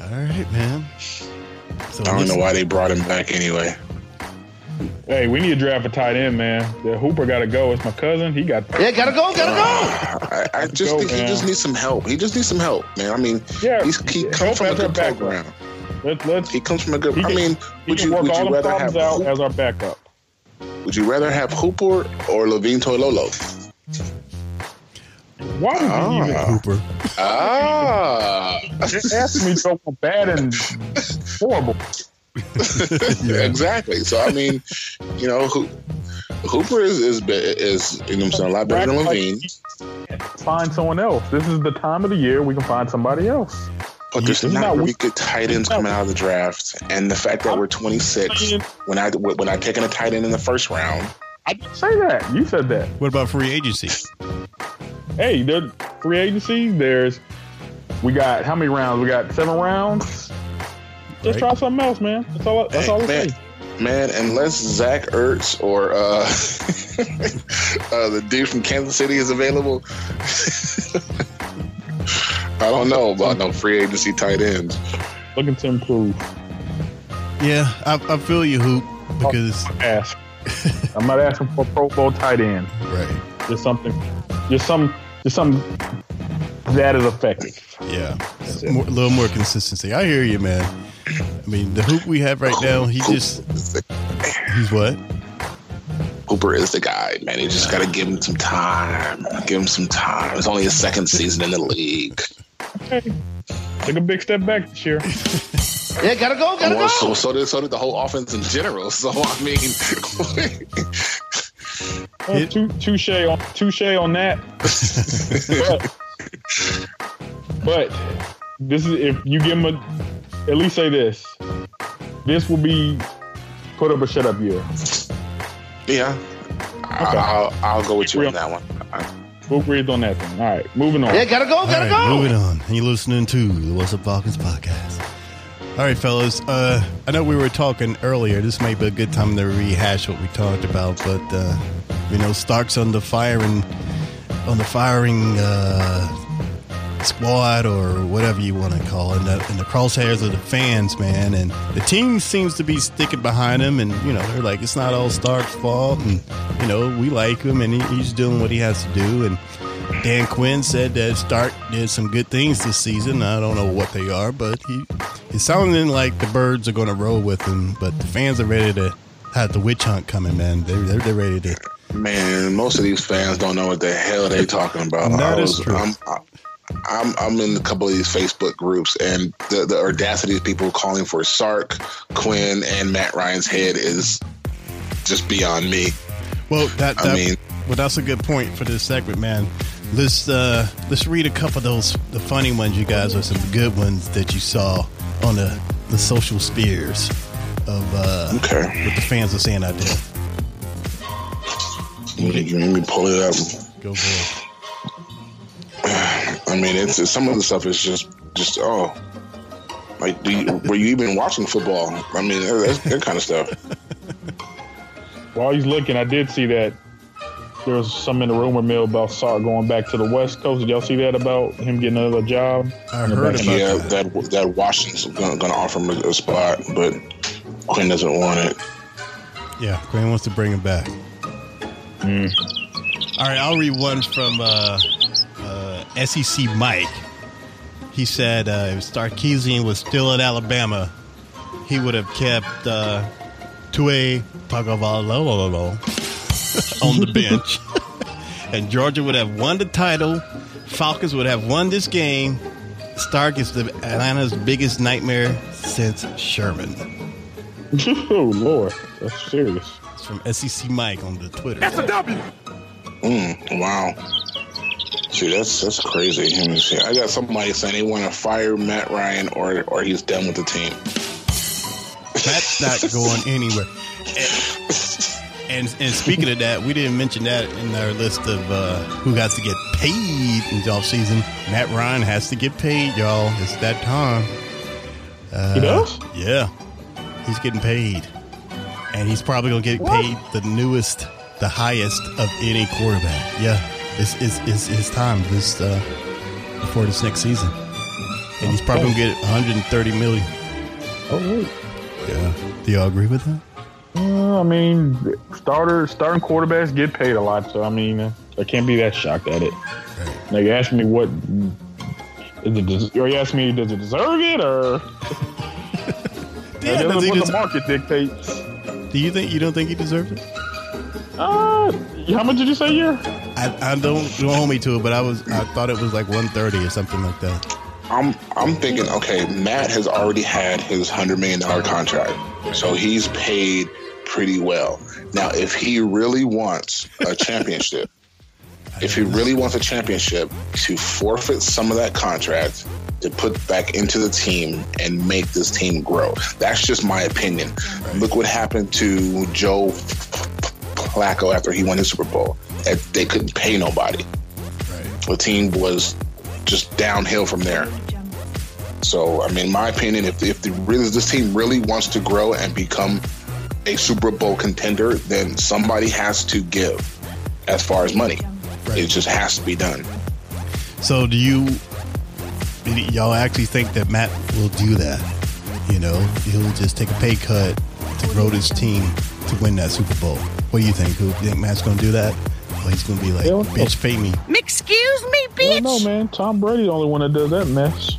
All right, man. So I don't know why they brought him back anyway. Hey, we need to draft a tight end, man. The Hooper got to go. It's my cousin. He got. Yeah, gotta go, gotta go. Uh, I, I just go, think he just needs some help. He just needs some help, man. I mean, Yeah, he's, he help comes from a good background. program. Let, let's. He comes from a good. He I mean, would you work would all you the rather have problems out as our backup. would you rather have Hooper or Levine Toilolo? Why would you even Hooper. Ah, just ask me to go bad and horrible? exactly. So I mean, you know, Ho- Hooper is is be- is you know I'm saying a lot better than Levine, Find someone else. This is the time of the year we can find somebody else. but there's He's not not really weak. good tight ends coming out of the draft, and the fact that we're 26 when I when I taken a tight end in the first round. I didn't say that. You said that. What about free agency? Hey, the free agency. There's we got how many rounds? We got seven rounds. Just Right. try something else, man. That's all. That's Hey, all I man. say. Man, unless Zach Ertz or uh, uh, the dude from Kansas City is available, I don't know about no free agency tight ends. Looking to improve. Yeah, I, I feel you, Hoop, because Ask. I'm not asking for a Pro Bowl tight end. right, Just something. Just some. Just some that is effective. yeah, more, a little more consistency. I hear you, man. I mean, the Hoop we have right now, he just he's what? Hooper is the guy, man. You just got to give him some time. Give him some time. It's only his second season in the league. Okay. Take a big step back this year. Yeah, gotta go, gotta Well, so, go. so did so did the whole offense in general. So I mean, Tou- touche on touche on that. but, but this is if you give him a at least say this. This will be put up or shut up year. yeah, I, I'll, I'll go with you on that one. We'll agree on that thing. All right, moving on. Yeah, gotta go, gotta right, go. moving on. You're listening to the What's Up Falcons podcast. All right, fellas. Uh, I know we were talking earlier. This might be a good time to rehash what we talked about, but uh, you know, Sark's on the firing, on the firing uh, squad or whatever you want to call it, and the, in the crosshairs of the fans, man. And the team seems to be sticking behind him, and you know, they're like, it's not all Sark's fault, and you know, we like him, and he, he's doing what he has to do, and. Dan Quinn said that Sark did some good things this season. I don't know what they are, but he it's sounding like the birds are going to roll with him. But the fans are ready to have the witch hunt coming, man. They're they're, they're ready to. Man, most of these fans don't know what the hell they talking about. That I is was, true. I'm, I'm I'm in a couple of these Facebook groups, and the, the audacity of people calling for Sark, Quinn, and Matt Ryan's head is just beyond me. Well, that, I mean- well, that's a good point for this segment, man. Let's uh, let's read a couple of those the funny ones, you guys, or some good ones that you saw on the the social spheres of uh, Okay, what the fans are saying out there. Let me, let me pull it up. Go for it. I mean, it's some of the stuff is just just oh, like do you, were you even watching football? I mean, that's that kind of stuff. While he's looking, I did see that there was some in the rumor mill about Sark going back to the West Coast. Did y'all see that about him getting another job? I heard about Yeah, that. that that Washington's gonna, gonna offer him a, a spot, but Quinn doesn't want it. Yeah, Quinn wants to bring him back. Mm. All right, I'll read one from uh, uh, SEC Mike. He said uh, if Sarkisian was still at Alabama, he would have kept uh, Tua Tagovailoa on the bench, and Georgia would have won the title. Falcons would have won this game. Sark is the Atlanta's biggest nightmare since Sherman. oh Lord, that's serious. It's from SEC Mike on the Twitter. Mm, wow. See, that's that's crazy. Let me see. I got somebody saying they want to fire Matt Ryan or or he's done with the team. That's not going anywhere. And, and, and speaking of that, we didn't mention that in our list of uh, who got to get paid in the off season. Matt Ryan has to get paid, y'all. It's that time. Uh, He does? Yeah, he's getting paid, and he's probably gonna get paid the newest, the highest of any quarterback. Yeah, it's it's, it's his time this uh, before this next season, and he's probably gonna get 130 million. Oh wait. Yeah, do y'all agree with that? Uh, I mean, starter starting quarterbacks get paid a lot, so I mean, uh, I can't be that shocked at it. Now you ask me what is it? des- Or you ask me, does it deserve it, or Yeah, does what the market dictates? Do you think you don't think he deserves it? Uh, how much did you say a year? I, I don't don't hold me to it, but I was I thought it was like one thirty or something like that. I'm I'm thinking, okay, Matt has already had his hundred million dollar contract, so he's paid pretty well. Now, if he really wants a championship, if he really wants a championship, to forfeit some of that contract to put back into the team and make this team grow. That's just my opinion. Look what happened to Joe Flacco after he won his Super Bowl. They couldn't pay nobody. The team was just downhill from there. So, I mean, my opinion, if if the really this team really wants to grow and become a Super Bowl contender, then somebody has to give as far as money. Right. It just has to be done. So, do you y'all actually think that Matt will do that? You know, he'll just take a pay cut to grow this team to win that Super Bowl. What do you think? Who you think Matt's going to do that? Or he's going to be like, bitch, pay me. Excuse me, bitch. No, man. Tom Brady the only one that does that mess.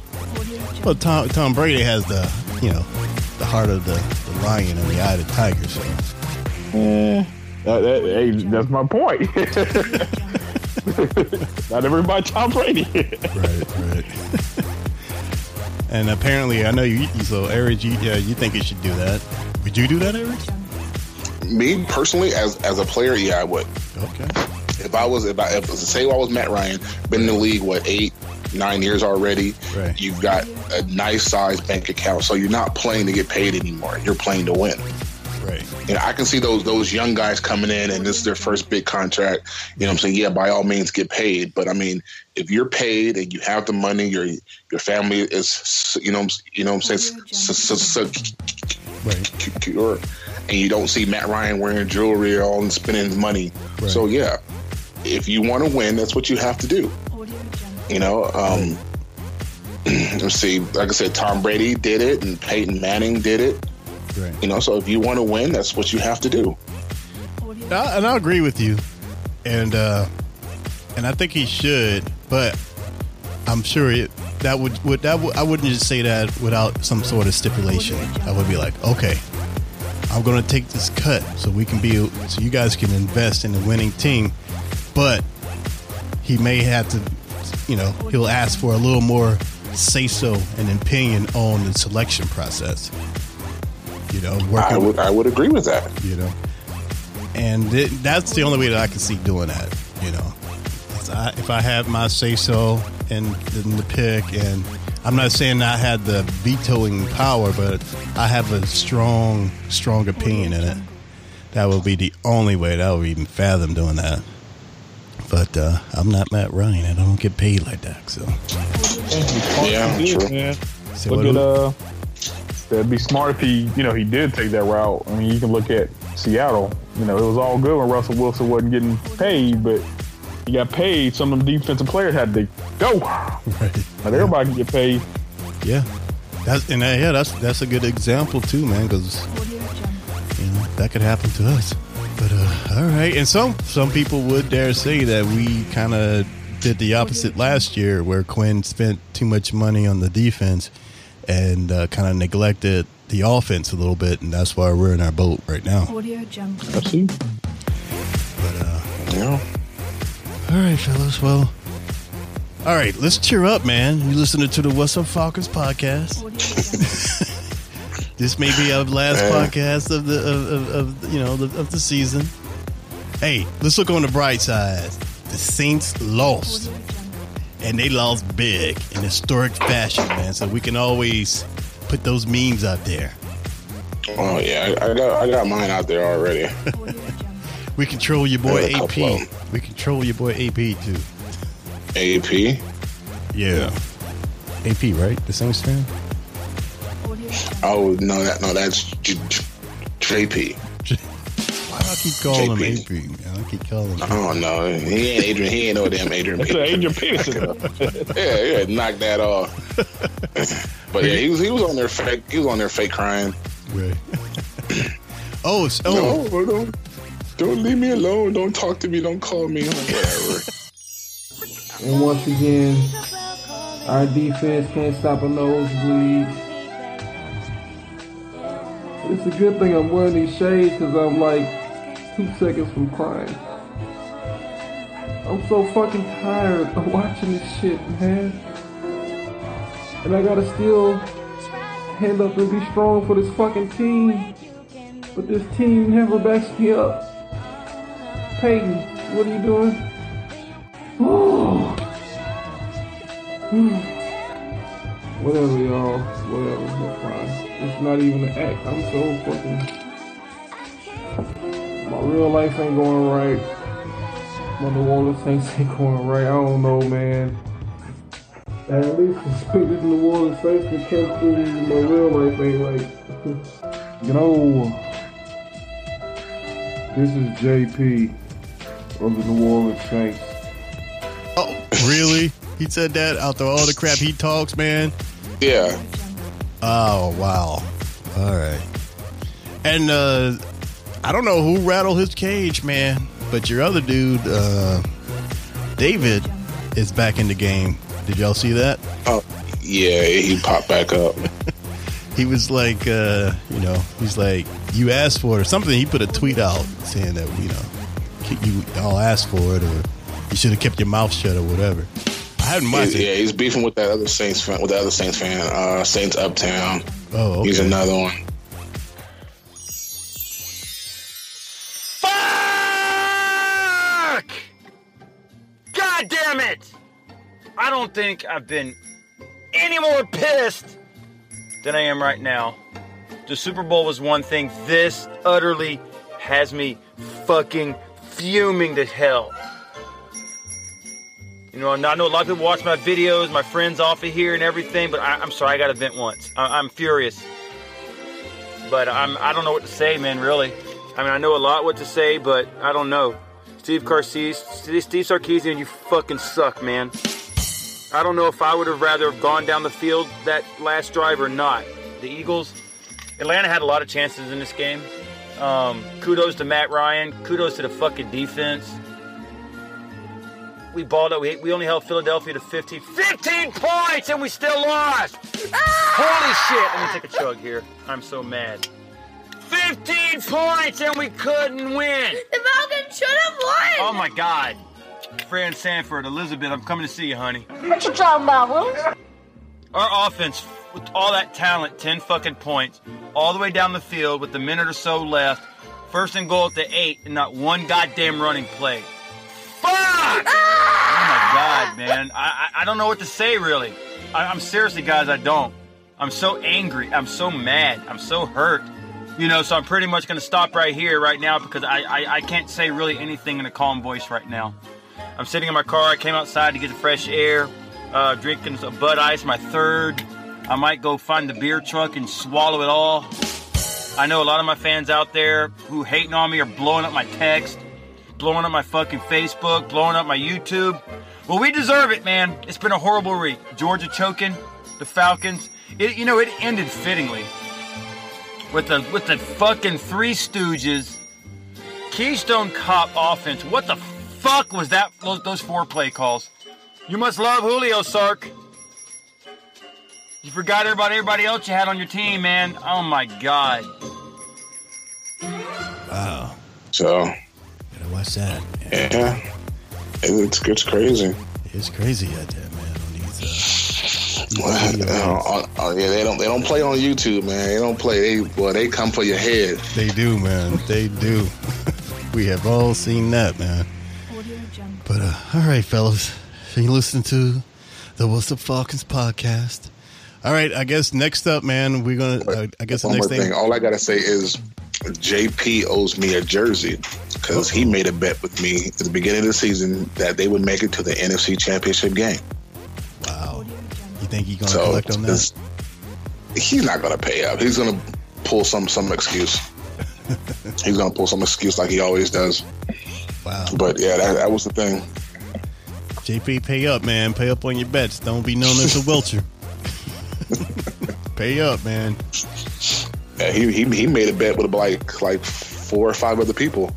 Well, Tom Tom Brady has the you know the heart of the, the lion and the eye of the tiger. So, yeah, that, that, hey, that's my point. Not everybody Tom Brady. right, right. and apparently, I know you. So, Eric, you yeah, you think you should do that? Would you do that, Eric? Me personally, as as a player, yeah, I would. Okay. If I was, if I if, say I was Matt Ryan, been in the league what eight, nine years already. Right. You've got a nice sized bank account, so you're not playing to get paid anymore. You're playing to win. Right. You know, I can see those those young guys coming in and this is their first big contract. You know what I'm saying? Yeah, by all means get paid. But I mean, if you're paid and you have the money, your your family is you know you know what I'm saying secure and you don't see Matt Ryan wearing jewelry or all and spending money. Right. So yeah. If you want to win, that's what you have to do. You know, um, let's see. Like I said, Tom Brady did it, and Peyton Manning did it. Right. You know, so if you want to win, that's what you have to do. I, and I agree with you, and uh, and I think he should, but I'm sure it, that would would that would, I wouldn't just say that without some sort of stipulation. I would be like, okay, I'm going to take this cut so we can be so you guys can invest in a winning team, but he may have to, you know, he'll ask for a little more say so and opinion on the selection process. You know, working, I would I would agree with that. You know, and it, that's the only way that I can see doing that. You know, I, if I have my say so in, in the pick, and I'm not saying I had the vetoing power, but I have a strong, strong opinion in it. That would be the only way that I would even fathom doing that. But uh, I'm not Matt Ryan, and I don't get paid like that. So yeah, true. So Look at uh, that'd be smart if he, you know, he did take that route. I mean, you can look at Seattle. You know, it was all good when Russell Wilson wasn't getting paid, but he got paid. Some of them defensive players had to go. Right. Not everybody can get paid. Yeah, that's and uh, yeah, that's that's a good example too, man. Because you know that could happen to us. But uh, all right, and some some people would dare say that we kind of did the opposite last year, where Quinn spent too much money on the defense and uh, kind of neglected the offense a little bit, and that's why we're in our boat right now. Audio jump. But uh, yeah. All right, fellas. Well, all right. Let's cheer up, man. You listening to the What's Up Falcons podcast? this may be our last podcast of the of, of, of you know the, of the season. Hey, let's look on the bright side. The Saints lost and they lost big in historic fashion, man. So we can always put those memes out there. Oh yeah, I, I got I got mine out there already. We control your boy AP. We control your boy AP too. AP. Yeah. AP, right? The same fan. Oh no, that no, that's J- J- JP. Why do I keep calling JP. him AP? Man? I keep calling him. Oh no, he ain't Adrian. He ain't no damn Adrian. That's Adrian Peterson. yeah, yeah, knock that off. but yeah, he was he was on there fake. He was on there fake crying. Right. oh, oh. No, don't, don't leave me alone. Don't talk to me. Don't call me. Whatever. and once again, our defense can't stop a nosebleed. It's a good thing I'm wearing these shades because I'm like two seconds from crying. I'm so fucking tired of watching this shit, man. And I gotta still hand up and be strong for this fucking team. But this team never backs me up. Peyton, what are you doing? Oh. Whatever, y'all. Whatever. It's not even an act. I'm so fucking. My real life ain't going right. My New Orleans ain't going right. I don't know, man. At least this New Orleans Saints can come through. My real life ain't right. you know, this is JP of the New Orleans Saints. Oh, really? He said that after all the crap he talks, man. Yeah. Oh wow. All right. And uh I don't know who rattled his cage, man, but your other dude, uh David, is back in the game. Did y'all see that? Oh, yeah, he popped back up. he was like, uh, you know, he's like, you asked for it or something. He put a tweet out saying that, you know, you all asked for it or you should have kept your mouth shut or whatever. I haven't watched He's- it. Yeah, he's beefing with that other Saints fan, with the other Saints fan, uh, Saints Uptown. Oh, okay. He's another one. Fuck! God damn it! I don't think I've been any more pissed than I am right now. The Super Bowl was one thing. This utterly has me fucking fuming to hell. You know, I know a lot of people watch my videos, my friends off of here and everything, but I, I'm sorry, I got to vent once. I, I'm furious. But I'm, I don't know what to say, man, really. I mean, I know a lot what to say, but I don't know. Steve Carcese, Steve Sarkisian, you fucking suck, man. I don't know if I would have rather have gone down the field that last drive or not. The Eagles, Atlanta had a lot of chances in this game. Um, kudos to Matt Ryan. Kudos to the fucking defense. We balled out. We, we only held Philadelphia to 15. 15 points and we still lost! Holy shit! Let me take a chug here. I'm so mad. 15 points and we couldn't win! The Falcons should have won. Oh my god. Fran Sanford, Elizabeth, I'm coming to see you, honey. What you talking about, Willis? Our offense, with all that talent, 10 fucking points, all the way down the field with a minute or so left, first and goal at the eight, and not one goddamn running play. Fuck! Oh my god, man. I, I, I don't know what to say, really. I, I'm seriously, guys, I don't. I'm so angry. I'm so mad. I'm so hurt. You know, so I'm pretty much going to stop right here, right now, because I, I, I can't say really anything in a calm voice right now. I'm sitting in my car. I came outside to get the fresh air, uh, drinking a Bud Ice, my third. I might go find the beer truck and swallow it all. I know a lot of my fans out there who hating on me are blowing up my text, blowing up my fucking Facebook, blowing up my YouTube. Well, we deserve it, man. It's been a horrible week. Georgia choking, the Falcons. It, you know, it ended fittingly with the with the fucking Three Stooges, Keystone Cop offense. What the fuck was that? Those, those four play calls. You must love Julio Sark. You forgot about everybody else you had on your team, man. Oh my god. Wow. So, Gotta watch that. yeah, it's, it's crazy. It's crazy out there, man. On these, uh, Well, uh, uh, yeah, they don't they don't play on YouTube, man. They don't play. They well, they come for your head. They do, man. They do. we have all seen that, man. But uh, all right, fellas, If you listen to the What's Up Falcons podcast. All right, I guess next up, man, we're gonna. Uh, I guess the next thing. thing. All I gotta say is, JP owes me a jersey because he made a bet with me at the beginning of the season that they would make it to the NFC Championship game. Wow, you think he's gonna So collect on that? this- he's not gonna pay up. He's gonna pull some some excuse. he's gonna pull some excuse like he always does. Wow, But yeah, that, that was the thing. JP, pay up, man. Pay up on your bets. Don't be known as a welcher. Pay up, man. Yeah, he, he he made a bet with like like four or five other people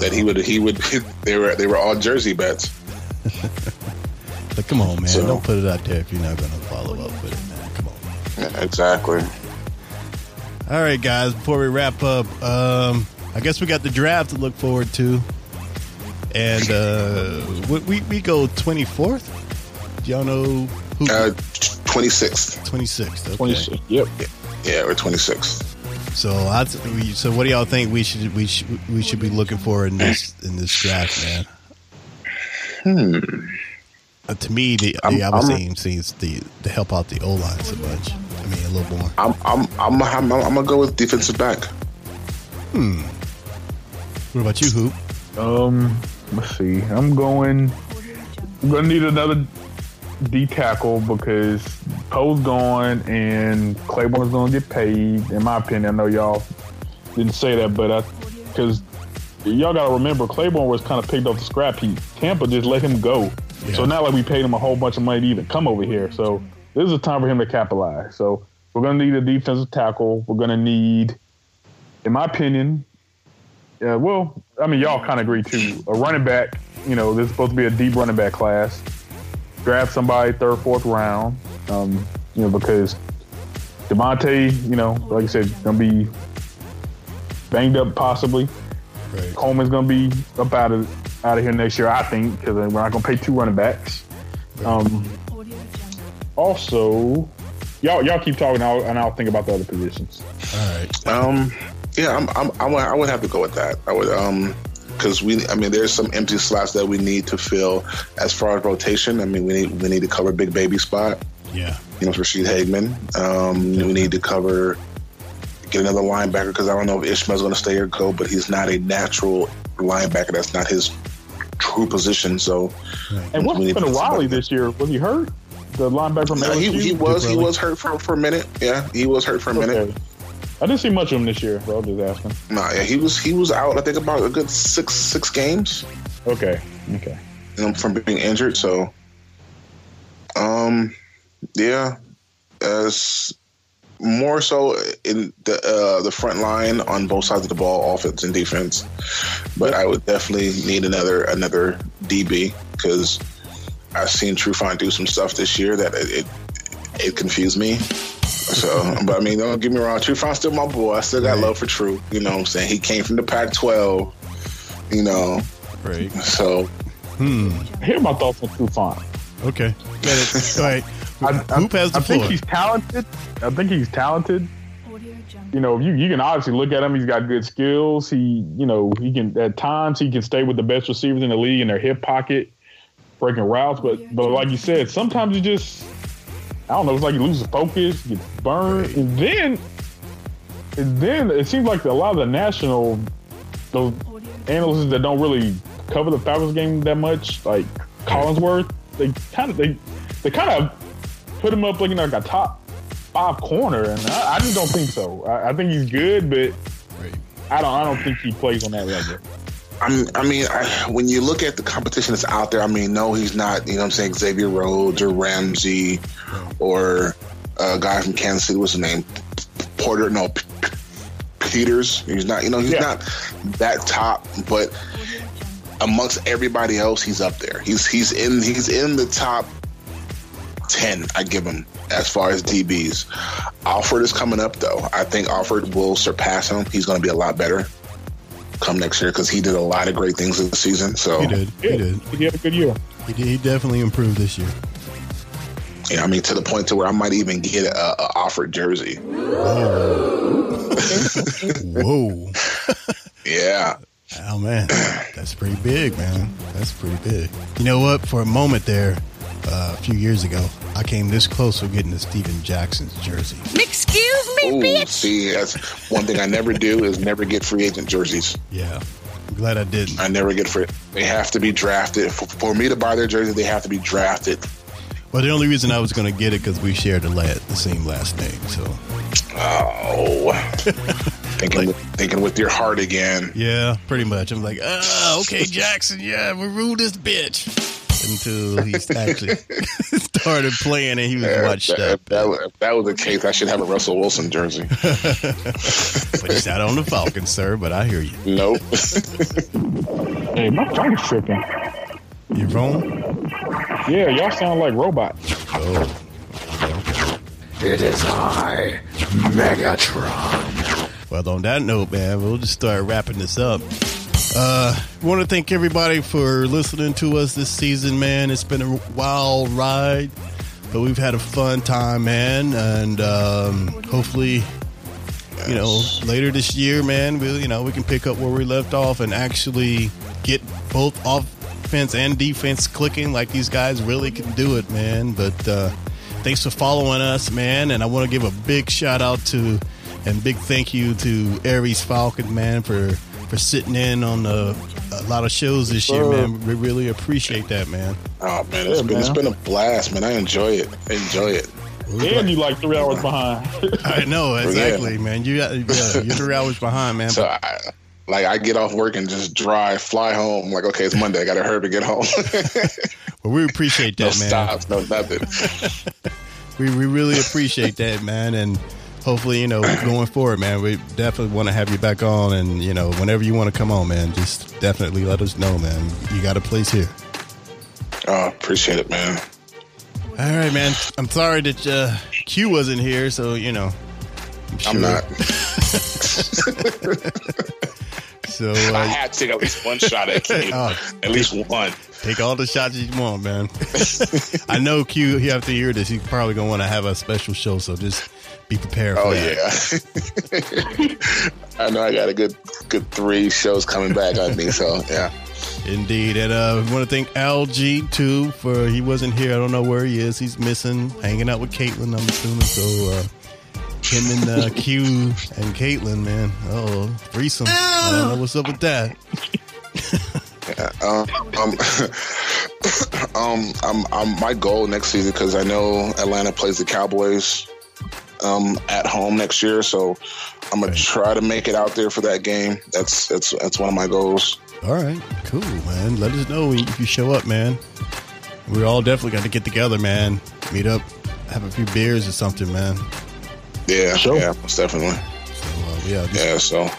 that he would he would they were they were all jersey bets. But come on, man. So- Don't put it out there if you're not gonna follow up with it, man. Come on. Yeah, exactly. All right, guys. Before we wrap up, um, I guess we got the draft to look forward to. And uh, we we, we go twenty fourth. Do y'all know who? Uh, twenty sixth. Twenty sixth. Okay. 26. Yep. Yeah, we're twenty sixth. So I we, so what do y'all think we should we should we should be looking for in this in this draft, man? Hmm. Uh, to me, the, I'm- the obvious I'm- aim seems the to help out the O line so much. I mean, a little more. I'm I'm I'm I'm, I'm, gonna go with defensive back. Hmm. What about you, Hoop? Um, let's see. I'm going. I'm gonna need another D tackle because Poe's gone and Clayborn's gonna get paid. In my opinion, I know y'all didn't say that, but I because y'all gotta remember Clayborn was kind of picked off the scrap heap. Tampa just let him go, so not like we paid him a whole bunch of money to even come over here. So this is a time for him to capitalize. So we're gonna need a defensive tackle. We're gonna need, in my opinion, yeah, well, I mean, y'all kind of agree too. A running back, you know, this is supposed to be a deep running back class. Draft somebody third, fourth round, um, you know, because Devonta, you know, like I said, gonna be banged up possibly. Right. Coleman's gonna be up out of out of here next year, I think, because we're not gonna pay two running backs. Um, also, y'all y'all keep talking, and I'll, and I'll think about the other positions. All right. Um, yeah, I'm, I'm, I would, I would have to go with that. I would, um, because we, I mean, there's some empty slots that we need to fill as far as rotation. I mean, we need, we need to cover big baby spot. Yeah. You know, for Ra'Shede Hageman. Um, we need to cover get another linebacker because I don't know if Ishmael's going to stay or go, but he's not a natural linebacker. That's not his true position. So, And what's we need to happened to put this year? Was he hurt? The linebacker from No, LSU? he, he was he was hurt for, for a minute. Yeah, he was hurt for a minute. I didn't see much of him this year, so I'll just asking. No, yeah, he was he was out. I think about a good six six games. Okay, okay. Know, from being injured. So, um, yeah, as more so in the uh, the front line on both sides of the ball, offense and defense. But I would definitely need another another DB because I've seen Trufant do some stuff this year that it it, it confused me. So, but I mean, don't get me wrong, True Trufant's still my boy. I still got love for True. You know what I'm saying? He came from the Pac-12. You know, Right. so Hmm. Hear my thoughts on True Trufant. Okay. Get it. All right. I, I, Hoop has the I think he's talented. I think he's talented. You know, you you can obviously look at him. He's got good skills. He, you know, he can at times he can stay with the best receivers in the league in their hip pocket, breaking routes. But but like you said, sometimes you just I don't know. It's like he loses focus, get burned, and then and then it seems like a lot of the national those analysts that don't really cover the Falcons game that much, like Collinsworth, they kind of they they kind of put him up like you know, like a top five corner, and I, I just don't think so. I, I think he's good, but I don't I don't think he plays on that level. I'm, I mean, I, when you look at the competition that's out there, I mean, no, he's not. You know, what I'm saying Xavier Rhodes or Ramsey or uh, a guy from Kansas City. What's his name? Porter? No, P- Peters. He's not. You know, he's Yeah. not that top, but amongst everybody else, he's up there. He's he's in he's in the top ten. I give him as far as DBs. Alford is coming up though. I think Alford will surpass him. He's going to be a lot better come next year because he did a lot of great things this season. So He did. He did. He had a good year. He, did. he definitely improved this year. Yeah, I mean to the point to where I might even get a, a Alford jersey. Whoa. Yeah. Oh man, that's pretty big, man. That's pretty big. You know what? For a moment there, uh, a few years ago, I came this close to getting a Steven Jackson's jersey. Excuse me, Ooh, bitch. see, that's one thing I never do is never get free agent jerseys. Yeah, I'm glad I didn't. I never get free. They have to be drafted. For, for me to buy their jersey, they have to be drafted. Well, the only reason I was going to get it because we shared the, la- the same last name. So Oh, thinking with, thinking with your heart again. yeah, pretty much. I'm like, ah, okay, Jackson. Yeah, we rule this bitch until he actually started playing and he was Yeah, watched that, up. that, was- that was the case, I should have a Russell Wilson jersey. But he's not on the Falcons, sir. But I hear you. nope. Hey, my phone's tripping. Your phone? Yeah, y'all sound like robots. Oh, It is I, Megatron. Well, on that note, man, we'll just start wrapping this up. Uh, want to thank everybody for listening to us this season, man. It's been a wild ride, but we've had a fun time, man. And um, hopefully, you know, later this year, man, we you know we can pick up where we left off and actually get both offense and defense clicking like these guys really can do it, man. But uh, thanks for following us, man. And I want to give a big shout out to and big thank you to Aries Falcon, man, for for sitting in on a, a lot of shows this year, man. We really appreciate that, man. Oh man, it's been it's man. been a blast, man. I enjoy it. I enjoy it. And you like three hours behind. I know exactly, man. You got yeah, you're three hours behind, man. So I, like I get off work and just drive, fly home. Like okay, it's Monday. I got to hurry to get home. But we appreciate no that, man. stops, no nothing. We we really appreciate that, man, and hopefully, you know, going forward, man, we definitely want to have you back on, and you know, whenever you want to come on, man, just definitely let us know, man. You got a place here. Oh, appreciate it, man. All right, man. I'm sorry that uh, Q wasn't here, so you know. I'm sure- not. So I uh, had to take at least one shot at Q. Oh. at least one. take all the shots you want, man. I know Q. He have to hear this. He's probably gonna want to have a special show, so just be prepared. For Oh that. yeah. I know I got a good good three shows coming back on me. So yeah. Indeed, and uh, we want to thank LG too for he wasn't here. I don't know where he is. He's missing, hanging out with Caitlin. I'm assuming so. Uh, him and uh, Q and Caitlin, man. Oh, threesome. I don't know what's up with that. Um, um, um, um, um, my goal next season because I know Atlanta plays the Cowboys um, at home next year, so I'm gonna try to make it out there for that game. That's that's that's one of my goals. All right, cool, man. Let us know if you show up, man. We're all definitely got to get together, man. Meet up, have a few beers or something, man. Yeah, Sure. yeah, most definitely. So uh, yeah, just, Yeah, so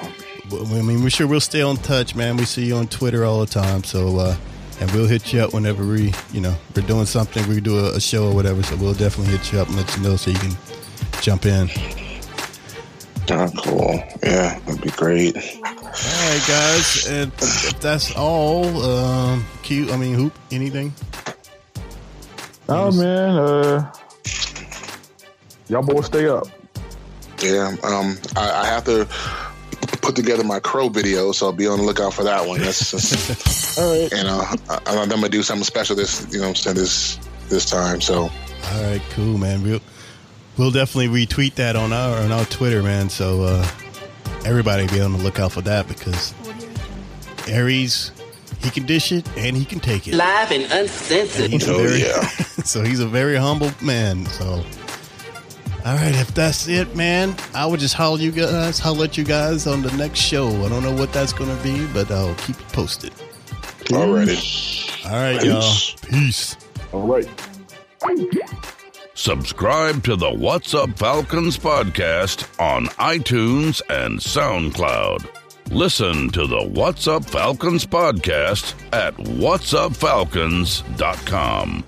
I mean, we're sure we'll stay on touch, man. We see you on Twitter all the time, so uh, and we'll hit you up whenever we, you know, we're doing something. We do a, a show or whatever, so we'll definitely hit you up and let you know so you can jump in. uh, cool. Yeah, that'd be great. All right, guys, and if that's all. Um, cute. I mean, hoop. Anything? oh man, uh, y'all boys stay up. Yeah, um, I, I have to put together my crow video, so I'll be on the lookout for that one. That's just, All right. And know, I, I'm gonna do something special this, you know, what I'm saying this this time. So All right, cool, man. We'll we'll definitely retweet that on our on our Twitter, man. So uh, everybody be on the lookout for that because Aries, he can dish it and he can take it. Live and And uncensored. he's Oh, very, yeah. so he's a very humble man. So, all right, if that's it, man, I would just holler you guys, holler at you guys on the next show. I don't know what that's gonna be, but I'll keep you posted. already. All right, y'all. Peace. All right. Subscribe to the What's Up Falcons podcast on iTunes and SoundCloud. Listen to the What's Up Falcons podcast at whatsupfalcons.com.